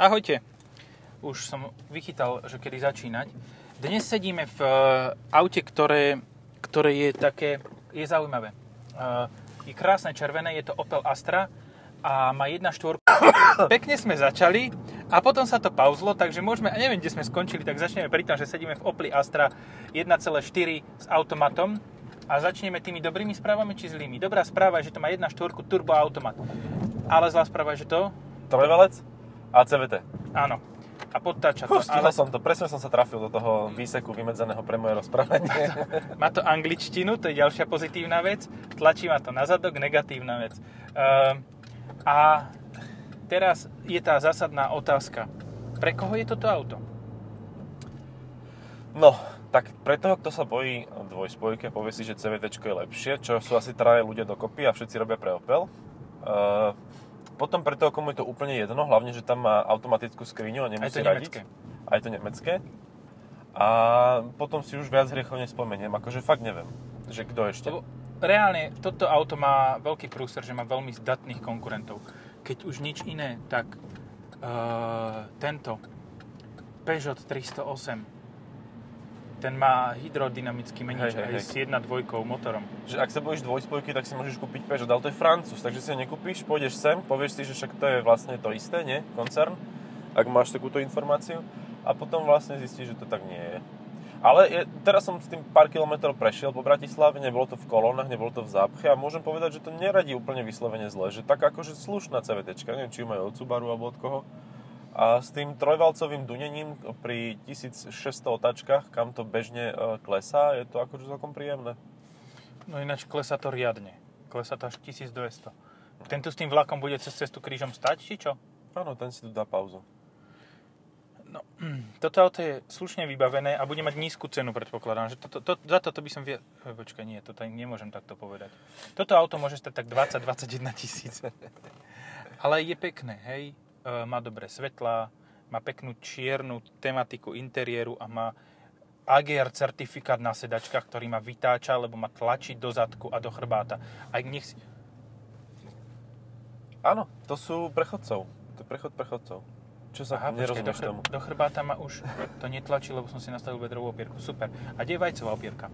Ahojte. Už som vychytal, že kedy začínať. Dnes sedíme v e, aute, ktoré, ktoré je také, je zaujímavé. E, Je krásne červené, je to Opel Astra a má 1.4. Pekne sme začali a potom sa to pauzlo, takže môžeme, a neviem, kde sme skončili, tak začneme pri tom, že sedíme v Opel Astra 1.4 s automatom a začneme tými dobrými správami či zlými. Dobrá správa je, že to má 1.4 turbo automat. Ale zlá správa je, že to Trojvalec a CVT. Áno. A podtáča to. Stihol Ale som to, presne som sa trafil do toho výseku vymedzeného pre moje rozprávanie. má to angličtinu, to je ďalšia pozitívna vec. Tlačí ma to na zadok, negatívna vec. Ehm, a teraz je tá zásadná otázka. Pre koho je toto auto? No, tak pre toho, kto sa bojí dvojspojky a povie si, že CVT je lepšie, čo sú asi traje ľudia dokopy a všetci robia pre Opel. Uh, potom pre toho, komu je to úplne jedno, hlavne, že tam má automatickú skriňu a Aj nemusí to radiť. nemecké. Aj to nemecké. A potom si už viac hriechov nespomeniem, akože fakt neviem, že kto ešte. Lebo reálne toto auto má veľký prúser, že má veľmi zdatných konkurentov. Keď už nič iné, tak uh, tento Peugeot 308 ten má hydrodynamický menič Hej, hej, hej. s 1.2 motorom. že ak sa bojíš dvojspojky, tak si môžeš kúpiť Peugeot, ale to je Francúz, takže si ho nekúpiš, pôjdeš sem, povieš si, že však to je vlastne to isté, nie? Koncern, ak máš takúto informáciu a potom vlastne zistíš, že to tak nie je. Ale je, teraz som s tým pár kilometrov prešiel po Bratislave, nebolo to v kolónach, nebolo to v zápche a môžem povedať, že to neradí úplne vyslovene zle, že tak akože slušná CVT, neviem, či ju majú od Subaru alebo od koho. A s tým trojvalcovým dunením pri 1600 otačkách, kam to bežne e, klesá, je to akože celkom príjemné. No ináč klesá to riadne. Klesá to až 1200. Tento s tým vlakom bude cez cestu krížom stať, či čo? Áno, ten si tu dá pauzu. No, toto auto je slušne vybavené a bude mať nízku cenu, predpokladám. Že toto, to, za toto by som vie... E, Počkaj, nie, toto nemôžem takto povedať. Toto auto môže stať tak 20-21 tisíc. Ale je pekné, hej. E, má dobré svetlá, má peknú čiernu tematiku interiéru a má AGR certifikát na sedačkách, ktorý ma vytáča, lebo ma tlačí do zadku a do chrbáta. Aj nech si... Áno, to sú prechodcov. To je prechod prechodcov. Čo sa Aha, počkaj, do, chr- tomu? do chrbáta ma už to netlačí, lebo som si nastavil vedrovú opierku. Super. A kde je vajcová opierka,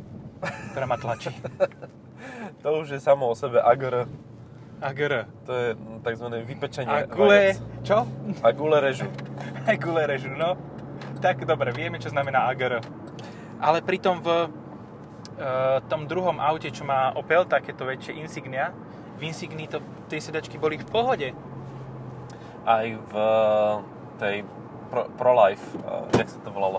ktorá ma tlačí? To už je samo o sebe agr. AGR. To je tzv. vypečenie A gule... vajec. Čo? A gule režu. Gule režu, no. Tak dobre, vieme, čo znamená AGR. Ale pritom v e, tom druhom aute, čo má Opel, takéto väčšie Insignia, v Insignii to, tie sedačky boli v pohode. Aj v eh, tej Pro, ProLife, eh, jak sa to volalo?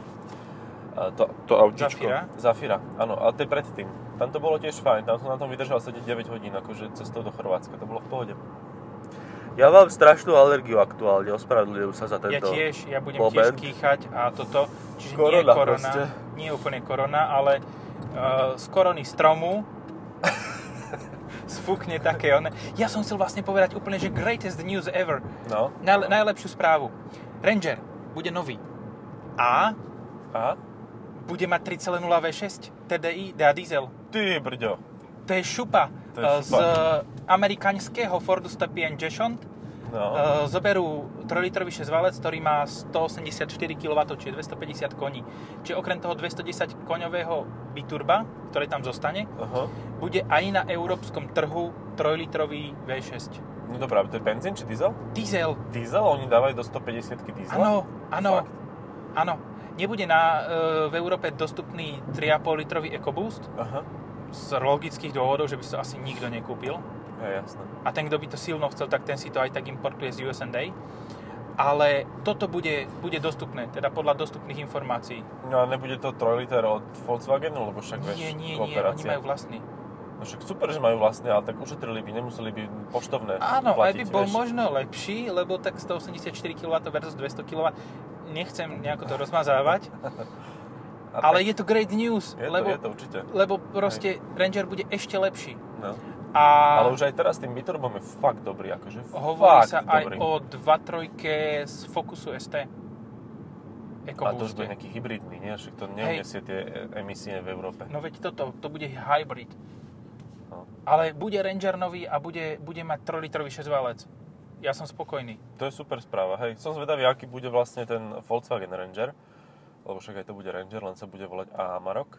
Eh, To, to autíčko. Zafira? Zafira, áno. A to je predtým. Tam to bolo tiež fajn. Tam som na tom vydržal sedieť 9 hodín, akože cestou do Chorvátska. To bolo v pohode. Ja mám strašnú alergiu aktuálne, ospravedlňujem sa za Ja tento tiež, ja budem moment. tiež kýchať a toto, čiže nie Korona korona, proste. nie úplne korona, ale uh, z korony stromu sfúkne také one. Ja som chcel vlastne povedať úplne, že greatest news ever. No, Najle- najlepšiu správu. Ranger bude nový. A aha. bude mať 3.0 V6 TDI, teda diesel. Ty brďo. To je šupa. To je Eh, šupa. Z amerikánskeho Fordu Stepien Jeshont No. Eh, zoberú 3-litrový 6-valec, ktorý má 184 kW, čiže 250 koní. Čiže okrem toho 210 koňového biturba, ktoré tam zostane, Aha. bude aj na európskom trhu 3-litrový V6. No dobrá, to je benzín či diesel? Diesel, Diesel? Oni dávajú do 150 diesel? áno, áno, áno. Nebude na, e, v Európe dostupný 3,5 litrový EcoBoost Aha. z logických dôvodov, že by si to asi nikto nekúpil. Je jasné. A ten, kto by to silno chcel, tak ten si to aj tak importuje z USA. Ale toto bude, bude dostupné, teda podľa dostupných informácií. No a nebude to 3 liter od Volkswagenu, lebo však vieš, Nie, nie, nie, oni majú vlastný. No však super, že majú vlastné, ale tak ušetrili by, nemuseli by poštovné Áno, aj by platiť, bol vieš. možno lepší, lebo tak 184 kW versus 200 kW, nechcem nejako to rozmazávať, ale je to great news, je to, lebo, je to určite. lebo proste Ranger bude ešte lepší. No. A Ale už aj teraz tým biturbom je fakt dobrý, akože hovorí fakt sa aj dobrý. o 2.3 z Focusu ST. A to už EcoBooste. bude nejaký hybridný, nie? Však to neuniesie tie e- emisie v Európe. No veď toto, to bude hybrid. No. Ale bude Ranger nový a bude, bude mať 3-litrový 6-valec. Ja som spokojný. To je super správa, hej. Som zvedavý, aký bude vlastne ten Volkswagen Ranger, lebo však aj to bude Ranger, len sa bude volať Amarok.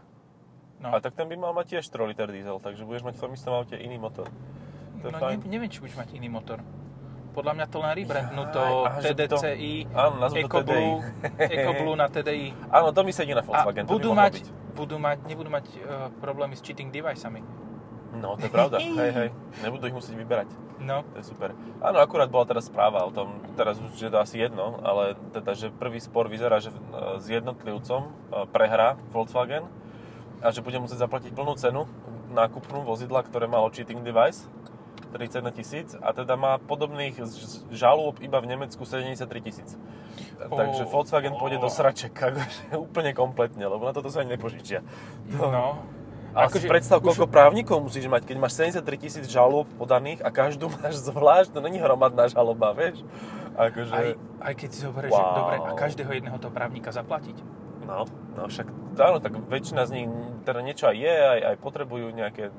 No, A tak ten by mal mať tiež 3 liter diesel, takže budeš mať v tom istom aute iný motor. To no ne, neviem, či budeš mať iný motor. Podľa mňa to len rebrandnú to Jaj, by to- TDCi, Áno, EcoBlue. EcoBlue na TDI. Áno, to mi sedí na A Volkswagen, by budú mať, byť. budú mať, nebudú mať uh, problémy s cheating deviceami. No, to je pravda, hej, hej. Nebudú ich musieť vyberať. No, To je super. Áno, akurát bola teraz správa o tom, teraz už je to asi jedno, ale teda, že prvý spor vyzerá, že e, s jednotlivcom e, prehrá Volkswagen a že bude musieť zaplatiť plnú cenu nákupnú vozidla, ktoré malo cheating device, 31 tisíc a teda má podobných žalôb iba v Nemecku 73 tisíc. Takže. Volkswagen pôjde do sraček, akože úplne kompletne, lebo na toto sa ani nepožičia. no. A Akože predstav, už- koľko právnikov musíš mať, keď máš 73 tisíc žalôb podaných a každú máš zvlášť, to není hromadná žaloba, vieš? Akože, Aj, aj keď si zoberieš, že Wow. dobre, a každého jedného toho právnika zaplatiť. no, no však, áno, tak väčšina z nich teda niečo aj je, aj, aj potrebujú nejaké e,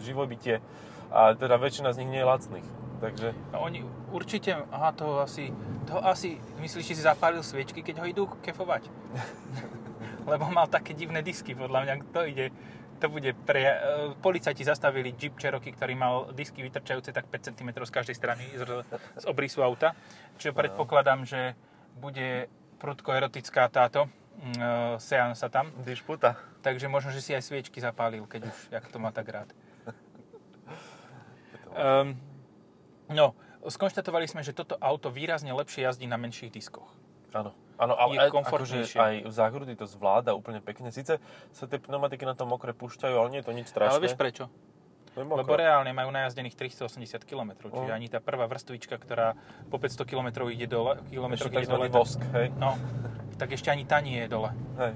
živobytie a teda väčšina z nich nie je lacných. Takže, No oni určite, aha, toho asi, toho asi, myslíš, že si zapálil sviečky, keď ho idú kefovať? Lebo mal také divné disky, podľa mňa, to ide, to bude pre... e, Policajti zastavili Jeep Cherokee, ktorý mal disky vytrčajúce tak 5 cm z každej strany z, z obrysu auta, čo predpokladám, že bude prudko erotická táto e, seansa tam. dišputa. Takže možno, že si aj sviečky zapálil, keď už, jak to má tak rád. Um, no, skonštatovali sme, že toto auto výrazne lepšie jazdí na menších diskoch. Áno, áno, ale Je akože komfortnejšie. aj v záhrudi to zvláda úplne pekne. Sice sa tie pneumatiky na tom mokre púšťajú, ale nie je to nič strašné. Ale vieš prečo? Lebo reálne majú najazdených 380 km, čiže Mm. ani tá prvá vrstvička, ktorá po 500 km ide dole, kilometrov ide dole, vosk, hej. no, tak ešte ani tá nie je dole. Hej.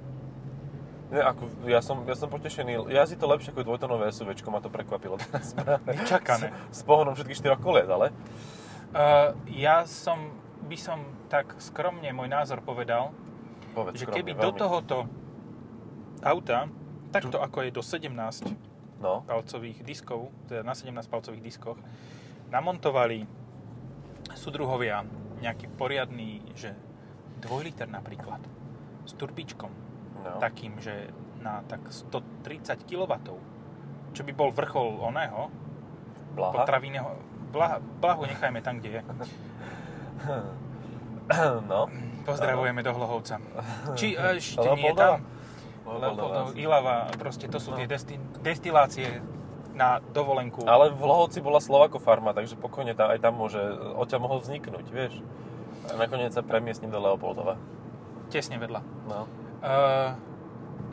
Nie, ako, ja som, ja som potešený. Jazdí to lepšie ako dvojtonové SUVčko, ma to prekvapilo teraz. Nečakané. S, s pohonom všetkých štyroch kolies, ale... Uh, ja som, by som tak skromne môj názor povedal, Povedz že skromne, keby do veľmi. tohoto auta, takto ako je do 17 No, palcových diskov, teda na 17 palcových diskoch, namontovali súdruhovia nejaký poriadný, že 2 liter napríklad, s turbičkom, no. takým, že na tak 130 kW, čo by bol vrchol oného, Blaha. potravinného, blah, blahu nechajme tam, kde je. no. Pozdravujeme do Hlohovca. Či ešte nie Leopoldova? tam? Leopoldov, Ilava, proste to sú tie desti- destilácie na dovolenku. Ale v Lohovci bola Slovako farma, takže pokojne tam, aj tam môže, odtiaľ mohol vzniknúť, vieš. A nakoniec sa premiestním do Leopoldova. Tesne vedľa. No. Uh,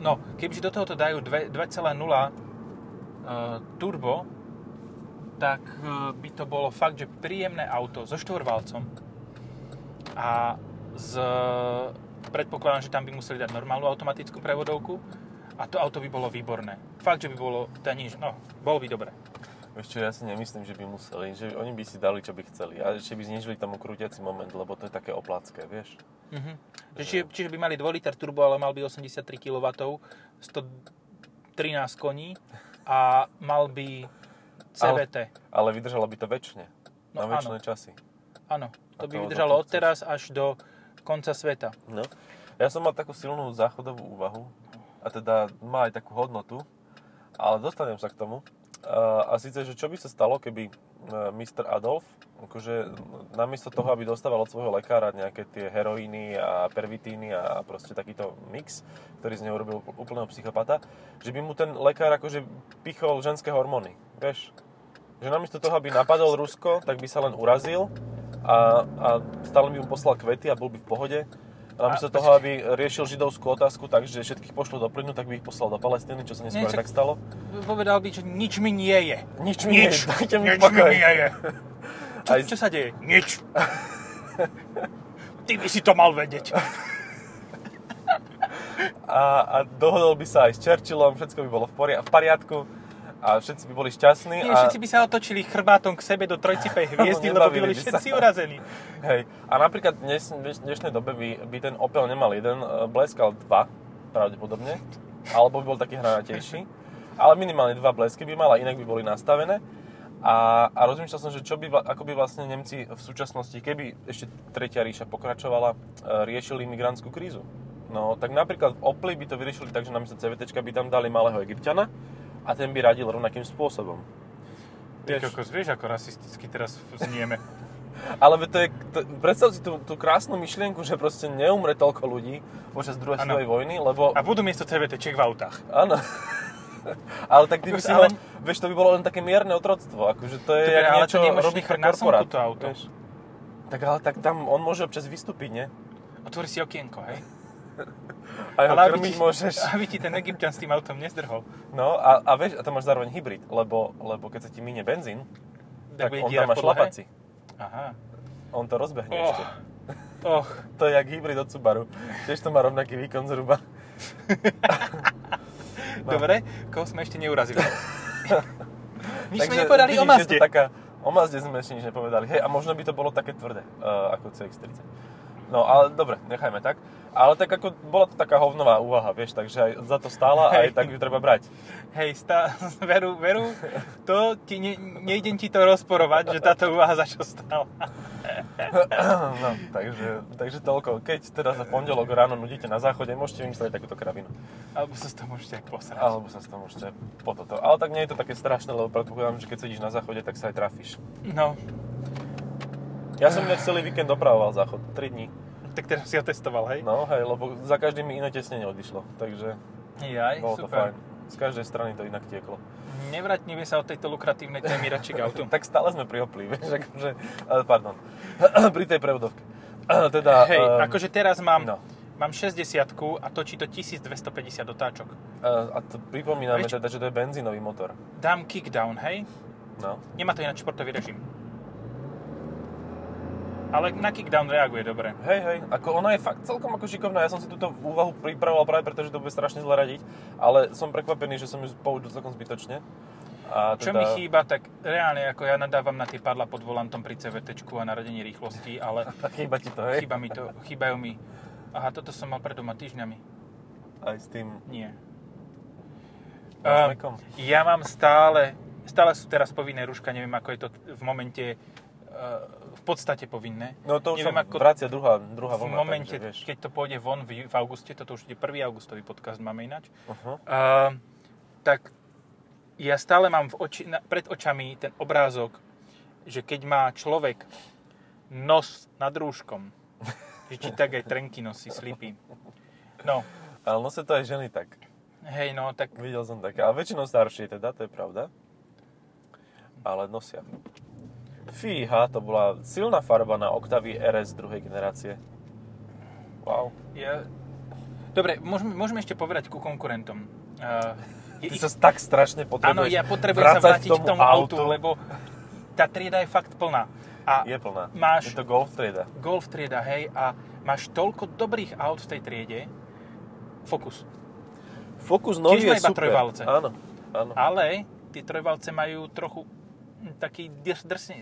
no, kebyže do tohoto dajú dve- 2,0 uh, turbo, tak uh, by to bolo fakt, že príjemné auto so štvorvalcom a z, predpokladám, že tam by museli dať normálnu automatickú prevodovku a to auto by bolo výborné. Fakt, že by bolo, teda nič, no, bolo by dobre. Vieš čo, ja si nemyslím, že by museli, že oni by si dali, čo by chceli. A ešte by znižili tomu krútiaci moment, lebo to je také oplacké, vieš. Mhm. Že, čiže, čiže by mali 2 liter turbo, ale mal by 83 kW, 113 koní a mal by CVT. Ale vydržalo by to väčšine. No na väčšie časy. Áno, to by vydržalo od teraz až do konca sveta. No. Ja som mal takú silnú záchodovú úvahu a teda má aj takú hodnotu, ale dostanem sa k tomu. A, a síce, že čo by sa stalo, keby e, Mr. Adolf, akože namiesto toho, aby dostával od svojho lekára nejaké tie heroíny a pervitíny a proste takýto mix, ktorý z neho urobil úplného psychopata, že by mu ten lekár akože pichol ženské hormóny, vieš? Že namiesto toho, aby napadol Rusko, tak by sa len urazil a, a stále by mu poslal kvety a bol by v pohode. Namiesto A- toho, aby riešil židovskú otázku, takže všetkých pošlo do plynu, tak by ich poslal do Palestíny, čo sa neskôr tak stalo. Povedal by, že nič mi nie je. Nič mi nie je, dajte mi nič pokoj. mi nie je. Čo, Aj- čo sa deje? Nič. Ty by si to mal vedieť. A, a dohodol by sa aj s Churchillom, všetko by bolo v, poria- v pariadku a všetci by boli šťastní. Nie, a, všetci by sa otočili chrbátom k sebe do trojcipej hviezdy, lebo by boli by sa. všetci urazení. Hej. A napríklad v dnešnej dobe by, by ten Opel nemal jeden, e, bleskal dva, pravdepodobne, alebo by bol taký hranatejší. Ale minimálne dva blesky by mal a inak by boli nastavené. A, a rozmýšľal som, že čo by, ako by vlastne Nemci v súčasnosti, keby ešte Tretia ríša pokračovala, e, riešili migrantskú krízu. No, tak napríklad v Opli by to vyriešili tak, že namiesto CVT by tam dali malého Egyptiana a ten by radil rovnakým spôsobom. Ty Vieš- kokos, vieš, ako rasisticky teraz znieme. Ale to je, to, predstav si tú, tú krásnu myšlienku, že proste neumre toľko ľudí počas druhej svetovej vojny, lebo... A budú miesto CVTčiek v autách. Áno. ale tak ty by si ale- ho... Vieš, to by bolo len také mierne otroctvo. Akože to je Dobre, jak niečo robí pre korporát. to auto. vieš. Tak ale tak tam on môže občas vystúpiť, nie? Otvori si okienko, hej? A jeho Ale aby ti, môžeš. aby ti ten Egyptian s tým autom nezdrhol. No a, a vieš, a to máš zároveň hybrid, lebo, lebo keď sa ti minie benzín, tak, bude on tam má šlapaci. Aha. On to rozbehne Oh. ešte. Och, To je jak hybrid od Subaru. Tiež to má rovnaký výkon zhruba. No. dobre, koho sme ešte neurazili. Nič sme Takže nepovedali o vidíš, Mazde. Taká, o Mazde sme ešte nič nepovedali. Hej, a možno by to bolo také tvrdé, uh, ako CX-30. No, ale dobre, nechajme tak. Ale tak ako, bola to taká hovnová úvaha, vieš, takže aj za to stála a aj tak ju treba brať. Hej, stá, veru, veru, to ti, ne, nejdem ti to rozporovať, že táto úvaha za čo stála. No, takže, takže toľko. Keď teda za pondelok ráno nudíte na záchode, môžete vymyslieť takúto krabinu. Alebo sa z toho môžete aj posrať. Alebo sa s tom môžete po toto. Ale tak nie je to také strašné, lebo predpokladám, že keď sedíš na záchode, tak sa aj trafíš. No, Ja som ináč celý víkend opravoval záchod, 3 dní. tak teraz si ho testoval, hej? No hej, lebo za každým mi iné tesnenie odišlo, takže Jaj, bolo to super. fajn. Z každej strany to inak tieklo. Nevratnime sa od tejto lukratívnej témy radšej k autu. Tak stále sme pri Opli, vieš, akože, pardon, pri tej prevodovke. Teda, Hej, ehm, akože teraz mám, no. mám 60 a točí to 1250 otáčok. eh, a to pripomíname Vieš- teda, že to je benzínový motor. Dám kickdown, hej? No. Nemá to ináč športový režim. Ale na kickdown reaguje dobre. Hej, hej, ako ona je fakt celkom ako šikovná, ja som si túto úvahu pripravoval práve preto, že to bude strašne zle radiť, ale som prekvapený, že som ju použil celkom zbytočne. A Čo mi chýba, tak reálne ako ja nadávam na tie padla pod volantom pri CVT a na radení rýchlosti, ale Chýba ti to, hej? chýba mi to, chýbajú mi. Aha, toto som mal pred doma týždňami. Aj s tým Nie. Mekom? ja mám stále, stále sú teraz povinné rúška, neviem ako je to v momente, eh, v podstate povinné. No to už neviem, sa vracia druhá, druhá v vlna, momente, takže vieš. keď to pôjde von v, v auguste, toto už ide 1. augustový podcast máme ináč, Uh-huh. uh, tak ja stále mám v oči, na, pred očami ten obrázok, že keď má človek nos nad rúškom, že či tak aj trenky nosí, slipy. No, Ale nosia to aj ženy tak. hej, no, tak Videl som také. Ale väčšinou staršie teda, to je pravda. Ale nosia. Fíha, to bola silná farba na Octavii RS druhej generácie. Wow. ja... Dobre, môžeme, môžeme ešte povedať ku konkurentom. Uh, je Ty ich- sa tak strašne Áno, potrebuješ ja potrebujem sa vrátiť k tomu autu, lebo tá trieda je fakt plná. A Je plná. Máš- Je to Golf trieda. Golf trieda, hej, a máš toľko dobrých aut v tej triede. Focus. Focus nový Tiež je super. trojvalce. Áno, áno. Ale tie trojvalce majú trochu taký drs, drsne,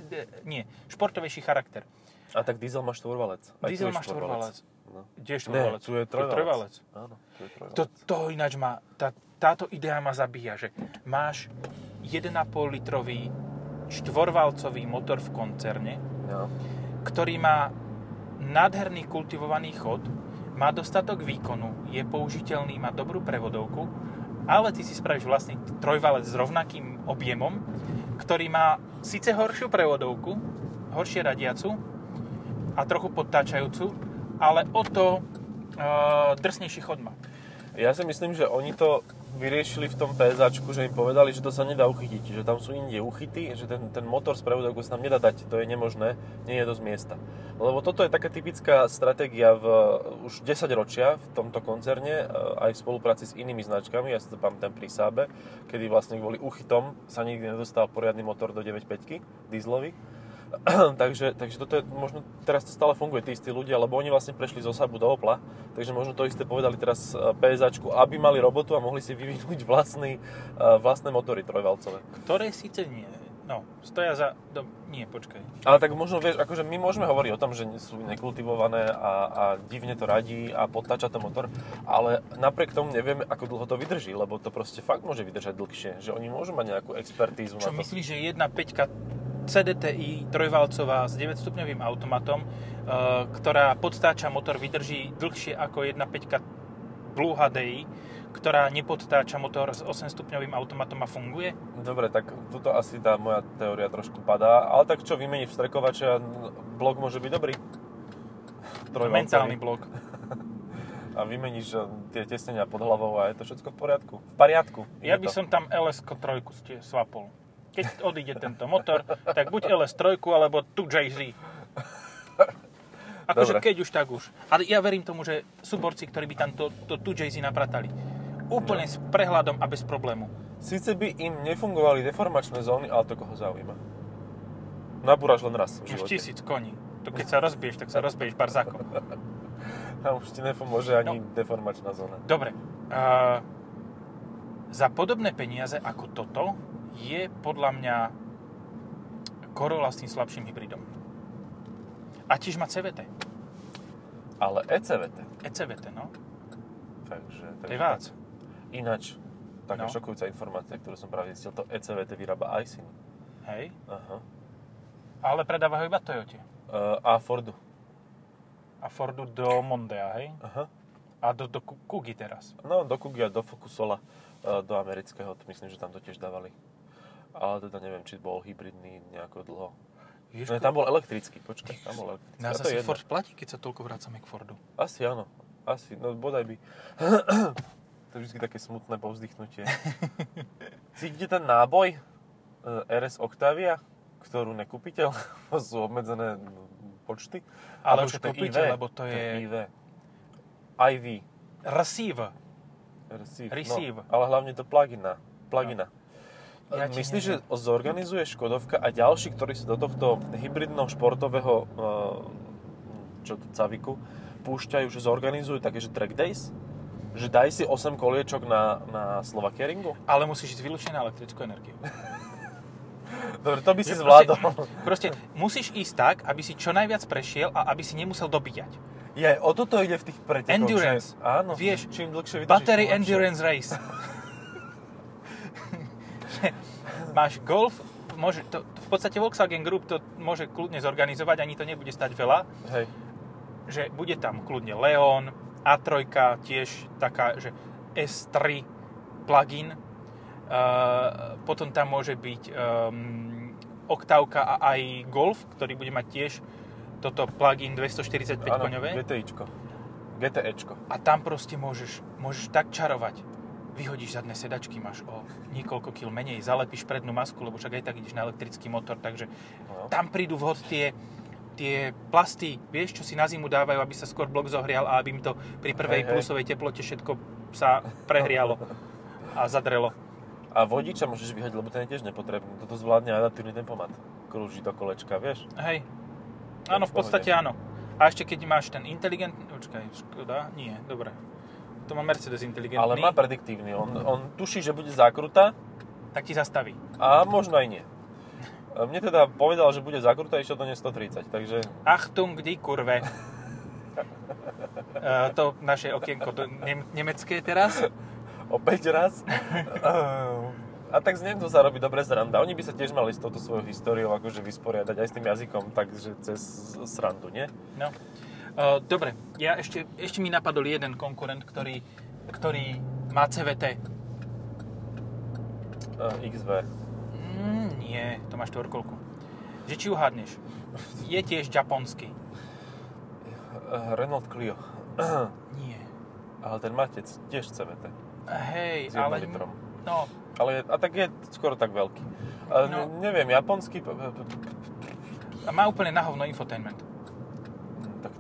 nie, športovejší charakter. A tak diesel má štvorvalec. Diesel má štvorvalec. No. Kde je štvorvalec? tu je trojvalec. Áno, tu je trojvalec. To, to ináč má, tá, táto idea ma zabíja, že máš 1,5 litrový štvorvalcový motor v koncerne, No. ktorý má nádherný kultivovaný chod, má dostatok výkonu, je použiteľný, má dobrú prevodovku, ale ty si spravíš vlastný trojvalec s rovnakým objemom, ktorý má síce horšiu prevodovku, horšie radiacu a trochu podtáčajúcu, ale o to uh, drsnejší chod má. Ja si myslím, že oni to vyriešili v tom PSAčku, že im povedali, že to sa nedá uchytiť, že tam sú inde uchyty, že ten, ten motor z prevodovku sa tam nedá dať, to je nemožné, nie je dosť miesta. Lebo toto je taká typická stratégia v, už 10 ročia v tomto koncerne, e, aj v spolupráci s inými značkami, ja si to pamätám pri Sábe, kedy vlastne kvôli uchytom sa nikdy nedostal poriadny motor do 9.5 dieselový. takže, takže toto je, možno teraz to stále funguje, tí istí ľudia, lebo oni vlastne prešli zo Sabu do Opla, takže možno to isté povedali teraz e, PSAčku, aby mali robotu a mohli si vyvinúť vlastný, e, vlastné motory trojvalcové. Ktoré síce nie, No, stoja za... Do... Nie, počkaj. Ale tak možno, vieš, akože my môžeme hovoriť o tom, že sú nekultivované a, a divne to radí a podtáča to motor, ale napriek tomu nevieme, ako dlho to vydrží, lebo to proste fakt môže vydržať dlhšie, že oni môžu mať nejakú expertízu Čo na to. myslíš, že jedna 5 CDTI trojvalcová s 9-stupňovým automatom, e, ktorá podtáča motor, vydrží dlhšie ako jedna 5 Blue HDI, ktorá nepodtáča motor s 8-stupňovým automatom a funguje? Dobre, tak tuto asi tá moja teória trošku padá, ale tak čo, vymeníš vstrekovače a blok môže byť dobrý. Trojvalcový. Mentálny blok. A vymeníš eh, tie tesnenia pod hlavou a je to všetko v poriadku. V poriadku. Ja by to. som tam LS-3 ste svapol. Keď odíde tento motor, tak buď LS3 alebo tu Jay-Z. Akože keď už, tak už. Ale ja verím tomu, že sú borci, ktorí by tam to, to tu Jay-Z napratali. Úplne No. s prehľadom a bez problému. Síce by im nefungovali deformačné zóny, ale to koho zaujíma. Nabúraš len raz v živote. tisíc koní. To keď sa rozbiješ, tak sa rozbiješ barzákom. A už ti nepomôže ani deformačná zóna. Dobre. Uh, za podobné peniaze ako toto je podľa mňa Corolla s tým slabším hybridom. A tiež má CVT. Ale ECVT. ECVT, no. Takže, To takže je vác. Ináč, taká No. šokujúca informácia, ktorú som práve zistil, to ECVT vyrába Aisin. Hej. Aha. Ale predáva ho iba Toyota. Uh, a Fordu. A Fordu do Mondea, hej? Aha. A do, do Ku- Kugy teraz. No, do Kugia, do Focusola, uh, do amerického, to myslím, že tam to tiež dávali. Ale teda neviem, či bol hybridný nejako dlho. Vieš, No, tam bol elektrický, počkaj, tam bol elektrický. nás asi. Ford platí, keď sa toľko vracame k Fordu. Asi áno, asi, no bodaj by. to je vždy také smutné povzdychnutie. Cítite ten náboj eh, RS Octavia, ktorú nekúpite, lebo sú obmedzené no, počty? Ale už kúpite, IV, lebo to je IV. IV. Receive. Receive. Receive. No, ale hlavne to plugina. plugina. Ja Ja Myslíš, že zorganizuje Škodovka a ďalší, ktorí sa do tohto hybridného športového eh, čo to, caviku púšťajú, že zorganizujú také, že track days? Že daj si 8 koliečok na, na Slovakia ringu? Ale musíš ísť vylučne na elektrickú energiu. Dobre, to by si zvládol. Proste, proste musíš ísť tak, aby si čo najviac prešiel a aby si nemusel dobíjať. Je, o toto ide v tých pretekoch. Endurance. Že, áno, Vieš, čím dlhšie vydržíš, Battery. Endurance Race. Že Máš Golf, môže, to, v podstate Volkswagen Group to môže kľudne zorganizovať, ani to nebude stať veľa, Hej. že bude tam kľudne Leon, A3 tiež taká, že S3 plugin, uh, potom tam môže byť um, Octavka a aj Golf, ktorý bude mať tiež toto plugin 245 Áno, koňové. GTIčko. GTEčko. A tam proste môžeš, môžeš tak čarovať. Vyhodíš zadné sedačky, máš o niekoľko kil menej, zalepíš prednú masku, lebo však aj tak ideš na elektrický motor, takže No. tam prídu vhod tie, tie plasty, vieš, čo si na zimu dávajú, aby sa skôr blok zohrial a aby mi to pri prvej Hej, hej. plusovej teplote všetko sa prehrialo a zadrelo. A vodiča môžeš vyhodiť, lebo ten je tiež nepotrebný. Toto zvládne adaptívny tempomat. Krúži do kolečka, vieš? Hej. Áno, v podstate áno. A ešte keď máš ten inteligentný... Počkaj, škoda? Nie, dobre. To má Mercedes inteligentný, Ale má prediktívny. On, on tuší, že bude zákruta tak ti zastaví. a možno aj nie. Mne teda povedal, že bude zákruta a išiel to nie 130, takže Achtung, die kurve. Uh, to naše okienko to nem- nemecké teraz. opäť raz. a tak z nemcov sa robí dobre sranda. Oni by sa tiež mali s touto svojou históriou akože vysporiadať aj s tým jazykom, takže cez srandu, nie? No. Uh, dobre, ja ešte, ešte mi napadol jeden konkurent, ktorý, ktorý má CVT. Uh, XV. Mm, nie, to má štvorkolku. Že či uhádneš? Je tiež japonský. Uh, Renault Clio. Nie. Ale ten matec tiež CVT. Hej, ale... litrom. No, Ale a tak je skoro tak veľký. Uh, No. Neviem, japonský... a má úplne na hovno infotainment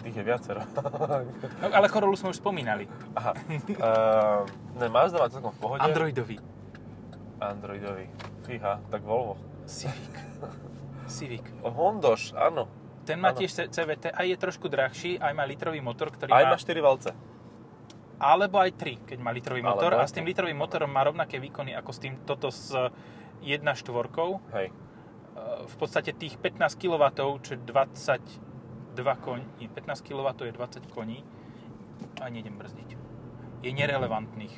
tých je viacero. no, ale Corolu sme už spomínali. Aha. Uh, ne, Mazda má celkom v pohode. Androidový. Androidový. Fíha, tak Volvo. Civic. Civic. Hondoš, áno. Ten má áno. tiež CVT a je trošku drahší, aj má litrový motor, ktorý aj má... Aj má 4 valce alebo aj 3, keď má litrový motor. A s tým litrovým motorom má rovnaké výkony ako s tým toto s 1.4. Hej. Ehm, v podstate tých 15 kW, čo 20 2 koní, 15 kW je 20 koní a nejdem brzdiť. Je nerelevantných.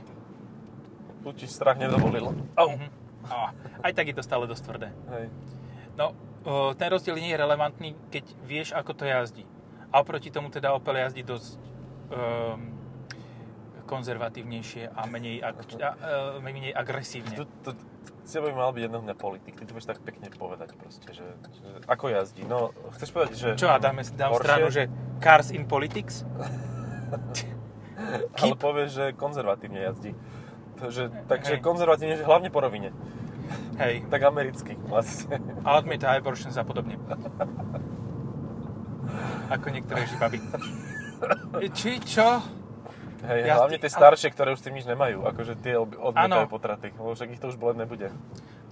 Tu ti strach nedovolilo. Oh. Uh-huh. Oh. Aj tak je to stále dosť tvrdé. Hej. No, ten rozdiel nie je relevantný, keď vieš, ako to jazdí. A oproti tomu teda Opel jazdí dosť um, konzervatívnejšie a menej, ak, a, uh, menej agresívne. To, to, si by mal byť jedného dňa politik. Ty to budeš tak pekne povedať proste, že, že ako jazdí. No, chceš povedať, že... Čo, a dáme, dám Porsche? stranu, že Cars in Politics? Ale povieš, že konzervatívne jazdí. Takže, takže Hej. konzervatívne, že hlavne po rovine. Hej, Tak americky vlastne. a odmieta aj Porsche a podobne. Ako niektoré žibaby. Či čo? Hej, Ja- hlavne tie ale- staršie, ktoré už s tým nič nemajú. Akože tie odmietajú Áno. potraty. Lebo však ich to už boleť nebude.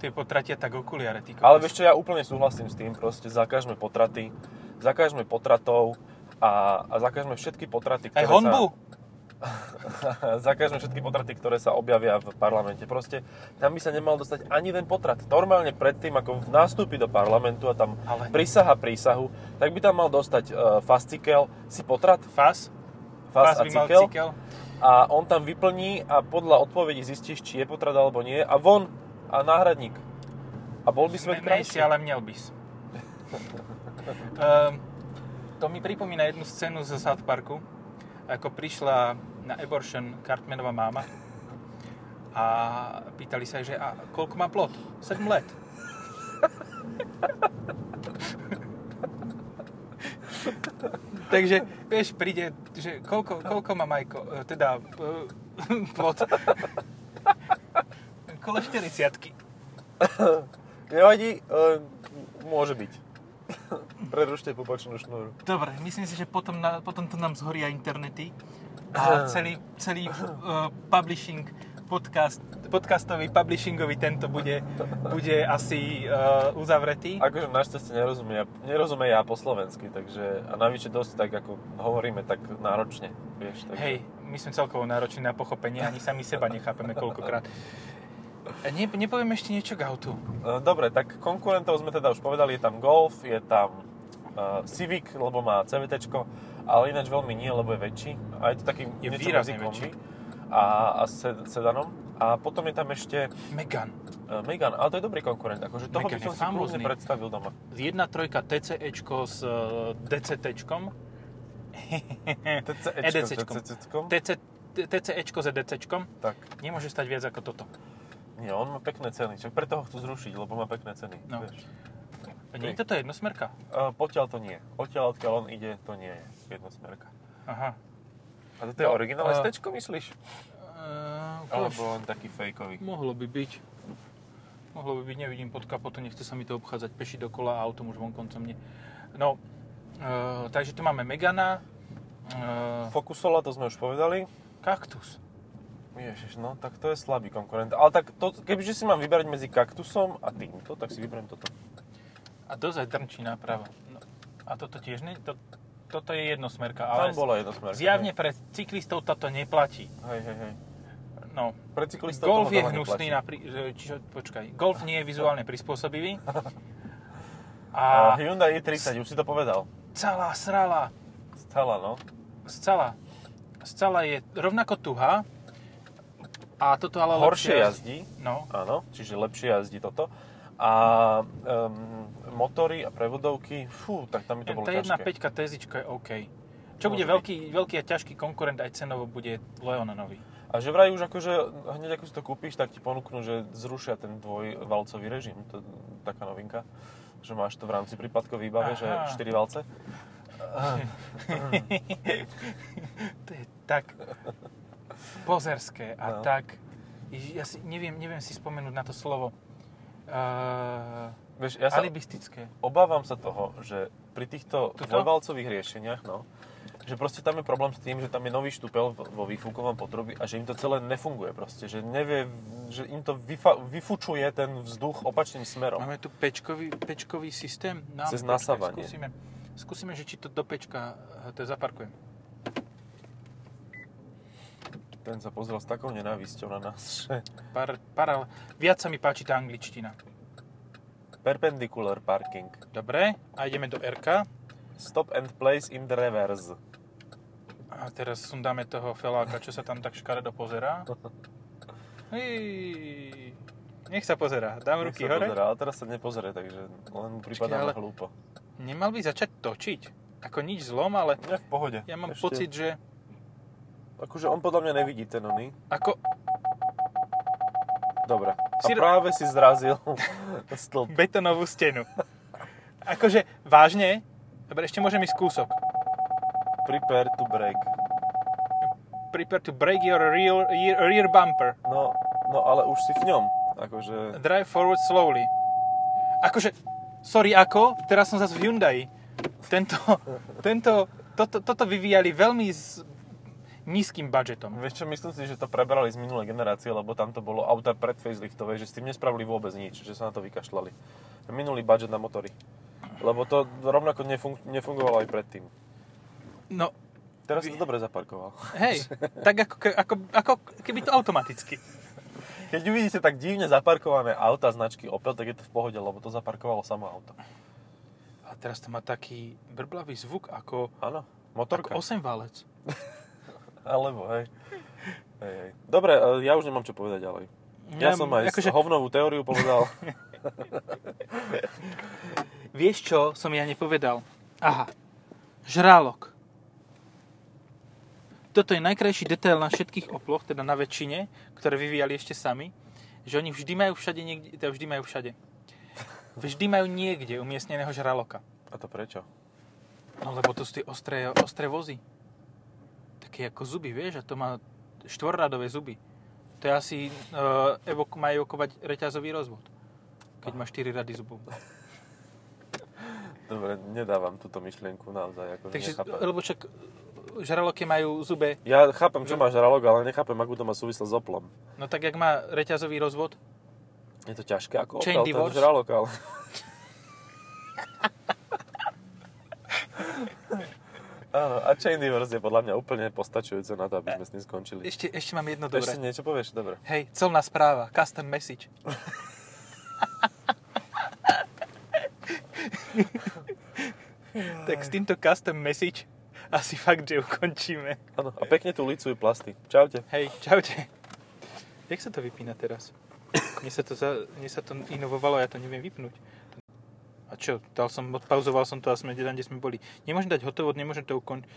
Tie potratia tak okuliare, ty Ale vieš čo, ja úplne súhlasím s tým. Proste zakážme potraty. Zakážme potratov a, a zakážme všetky potraty, Aj ktoré honbu? sa... všetky potraty, ktoré sa objavia v parlamente. Proste tam by sa nemal dostať ani ten potrat. Normálne predtým, ako nastúpi do parlamentu a tam Ale- prísaha prísahu, tak by tam mal dostať uh, fascikel, si potrat, Fas? Fas, Fas a cikel, cikel? a on tam vyplní a podľa odpovedí zistíš, či je potrat alebo nie a von a náhradník. A bol by svet krajší. ale měl bys. um, to mi pripomína jednu scénu zo South Parku, ako prišla na abortion Cartmanová máma a pýtali sa jej, že a koľko má plod? 7 let. Takže, vieš, príde, že koľko, koľko má Majko, e, teda e, plod? Kole 40 Nevadí, e, môže byť. Prerušte pupočnú šnúru. Dobre, myslím si, že potom, na, potom to nám zhoria internety a celý, celý uh, publishing, podcast, podcastový, publishingový tento bude, bude asi uh, uzavretý. Akože našťastie nerozumie, nerozumie ja po slovensky, takže a navyše dosť tak, ako hovoríme, tak náročne, vieš. Takže... Hej, my sme celkovo nároční na pochopenie, ani sami seba nechápeme koľkokrát. Ne, nepoviem ešte niečo k autu. E, Dobre, tak konkurentov sme teda už povedali, je tam Golf, je tam uh, Civic, lebo má CVT, ale ináč veľmi nie, lebo je väčší. A je to taký Je výrazne väčší. A, a sed, sedanom. A potom je tam ešte Megane. uh, Megane, ale to je dobrý konkurent. Akože toho Megane by som si kľudne predstavil doma. 1.3 TCEčko s uh, DCTčkom. TCEčko, TCEčko s EDCčkom. Tak. Nemôže stať viac ako toto. Nie, on má pekné ceny. Čak preto ho chcú zrušiť, lebo má pekné ceny. No. Vieš. Nie je toto jednosmerka? Uh, potiaľ to nie. Odtiaľ, odkiaľ on ide, to nie je jednosmerka. Aha. A toto je No, originál a- ST, myslíš? Uh, Alebo len taký fejkový? Mohlo by byť. Mohlo by byť, nevidím pod kapotu, nechce sa mi to obchádzať peši dokola a autom už vonkoncom nie. No, uh, takže tu máme Megana, uh, Focusola, to sme už povedali. kaktus. Ježiš, no tak to je slabý konkurent. Ale tak to, kebyže si mám vyberať medzi kaktusom a týmto, tak si vyberiem toto. A dozaj drnčí náprava. No, a toto tiež nie? To, toto je jednosmerka, Tam ale bola jednosmerka. zjavne pre cyklistov toto neplatí. Hej, hej, hej. No, Pre cyklistov Golf je hnusný, že- čiže, počkaj, Golf nie je vizuálne prispôsobivý. A Hyundai i30, už si to povedal. celá srala, Stala, no. Scala. Scala je rovnako tuhá. A toto ale Horšie lepšie jazdí, No, áno, čiže lepšie jazdí toto. A um, motory a prevodovky, fú, tak tam by to bolo tá ťažké. 5 TZčko je OK. Čo Môže bude byť. veľký, veľký a ťažký konkurent aj cenovo bude Leonovi. A že vraj už akože, hneď ako si to kúpiš, tak ti ponúknú, že zrušia ten dvojvalcový režim. To je taká novinka. Že máš to v rámci prípadkov výbave, že Aha. 4 valce. to je tak pozerské a No. tak... Ja si, neviem, neviem si spomenúť na to slovo. Uh, Vieš, ja sa alibistické. obávam sa toho, že pri týchto Tuto? dvojvalcových riešeniach, no, že proste tam je problém s tým, že tam je nový štúpel vo výfukovom potrubí a že im to celé nefunguje proste, že nevie, že im to vyfa- vyfučuje ten vzduch opačným smerom. Máme tu pečkový, pečkový systém. No, Cez nasávanie. Skúsime, skúsime, že či to do pečka eh, to zaparkujem. Ten sa pozrel s takou nenávisťou na nás, že... Par, para, viac sa mi páči tá angličtina. Perpendicular parking. Dobre, a ideme do RK. Stop and place in the reverse. A teraz sundáme toho feláka, čo sa tam tak škaredo pozerá. Hej, nech sa pozerá. Dám Nech ruky sa hore. Pozerá, ale teraz sa nepozrie, takže len mu pripadá ale... hlúpo. Nemal by začať točiť. Ako nič zlom, ale Ja v pohode. ja mám Ešte- pocit, že Akože on podľa mňa nevidí ten oný. ako Dobre. A Si- práve si zrazil stĺp. betonovú stenu. Akože vážne? Dobre, ešte môžem ísť kúsok. Prepare to brake. Prepare to break your rear, rear, rear bumper. No, no ale už si v ňom. Akože... Drive forward slowly. Akože, sorry ako, teraz som zase v Hyundai. Tento, tento, toto, toto vyvíjali veľmi s nízkym budžetom. Vieš čo, myslím si, že to prebrali z minulej generácie, lebo tam to bolo auta pred faceliftové, že s tým nespravili vôbec nič, že sa na to vykašľali. Minulý budget na motory. Lebo to rovnako nefung- nefungovalo aj predtým. No, Teraz si to dobre zaparkoval. hej, tak ako, ako, ako keby to automaticky. Keď uvidíte tak divne zaparkované auta značky Opel, tak je to v pohode, lebo to zaparkovalo samo auto. A teraz to má taký brblavý zvuk ako, Áno, ako motorka. 8 valec. Alebo, hej. hej, hej. Dobre, e, ja už nemám čo povedať ďalej. Ja, som aj akože... hovnovú teóriu povedal. Vieš čo som ja nepovedal? Aha, žralok. Toto je najkrajší detail na všetkých Oploch, teda na väčšine, ktoré vyvíjali ešte sami, že oni vždy majú všade niekde, teda vždy majú všade. Vždy majú niekde umiestneného žraloka. A to prečo? No lebo to sú tie ostré, ostré vozy. Také ako zuby, vieš, a to má štvorradové zuby. To je asi, uh, evok, má evokovať reťazový rozvod. Keď má 4 rady zubov. Dobre, nedávam túto myšlienku naozaj. Akože Takže, nechápem. lebo však žraloky majú zube, Ja chápem, čo má žralok, ale nechápem, akú to má súvislosť s Oplom. no tak jak má reťazový rozvod, Je to ťažké ako Chain Opel, ten žralok, ale... Áno, a chain divorce je podľa mňa úplne postačujúce na to, aby sme s ním skončili. ešte, ešte mám jedno Ešte dobré. niečo povieš? Dobre. Hej, celná správa, custom message. tak s týmto custom message asi fakt, že ukončíme. Áno, a pekne tu licujú plasty. Čaute. Hej, čaute. Jak sa to vypína teraz? Mne sa to, za, mne sa to inovovalo, ja to neviem vypnúť. A čo, dal som, odpauzoval som to a sme tam, kde sme boli. Nemôžem dať hotovo, nemôžem to ukončiť.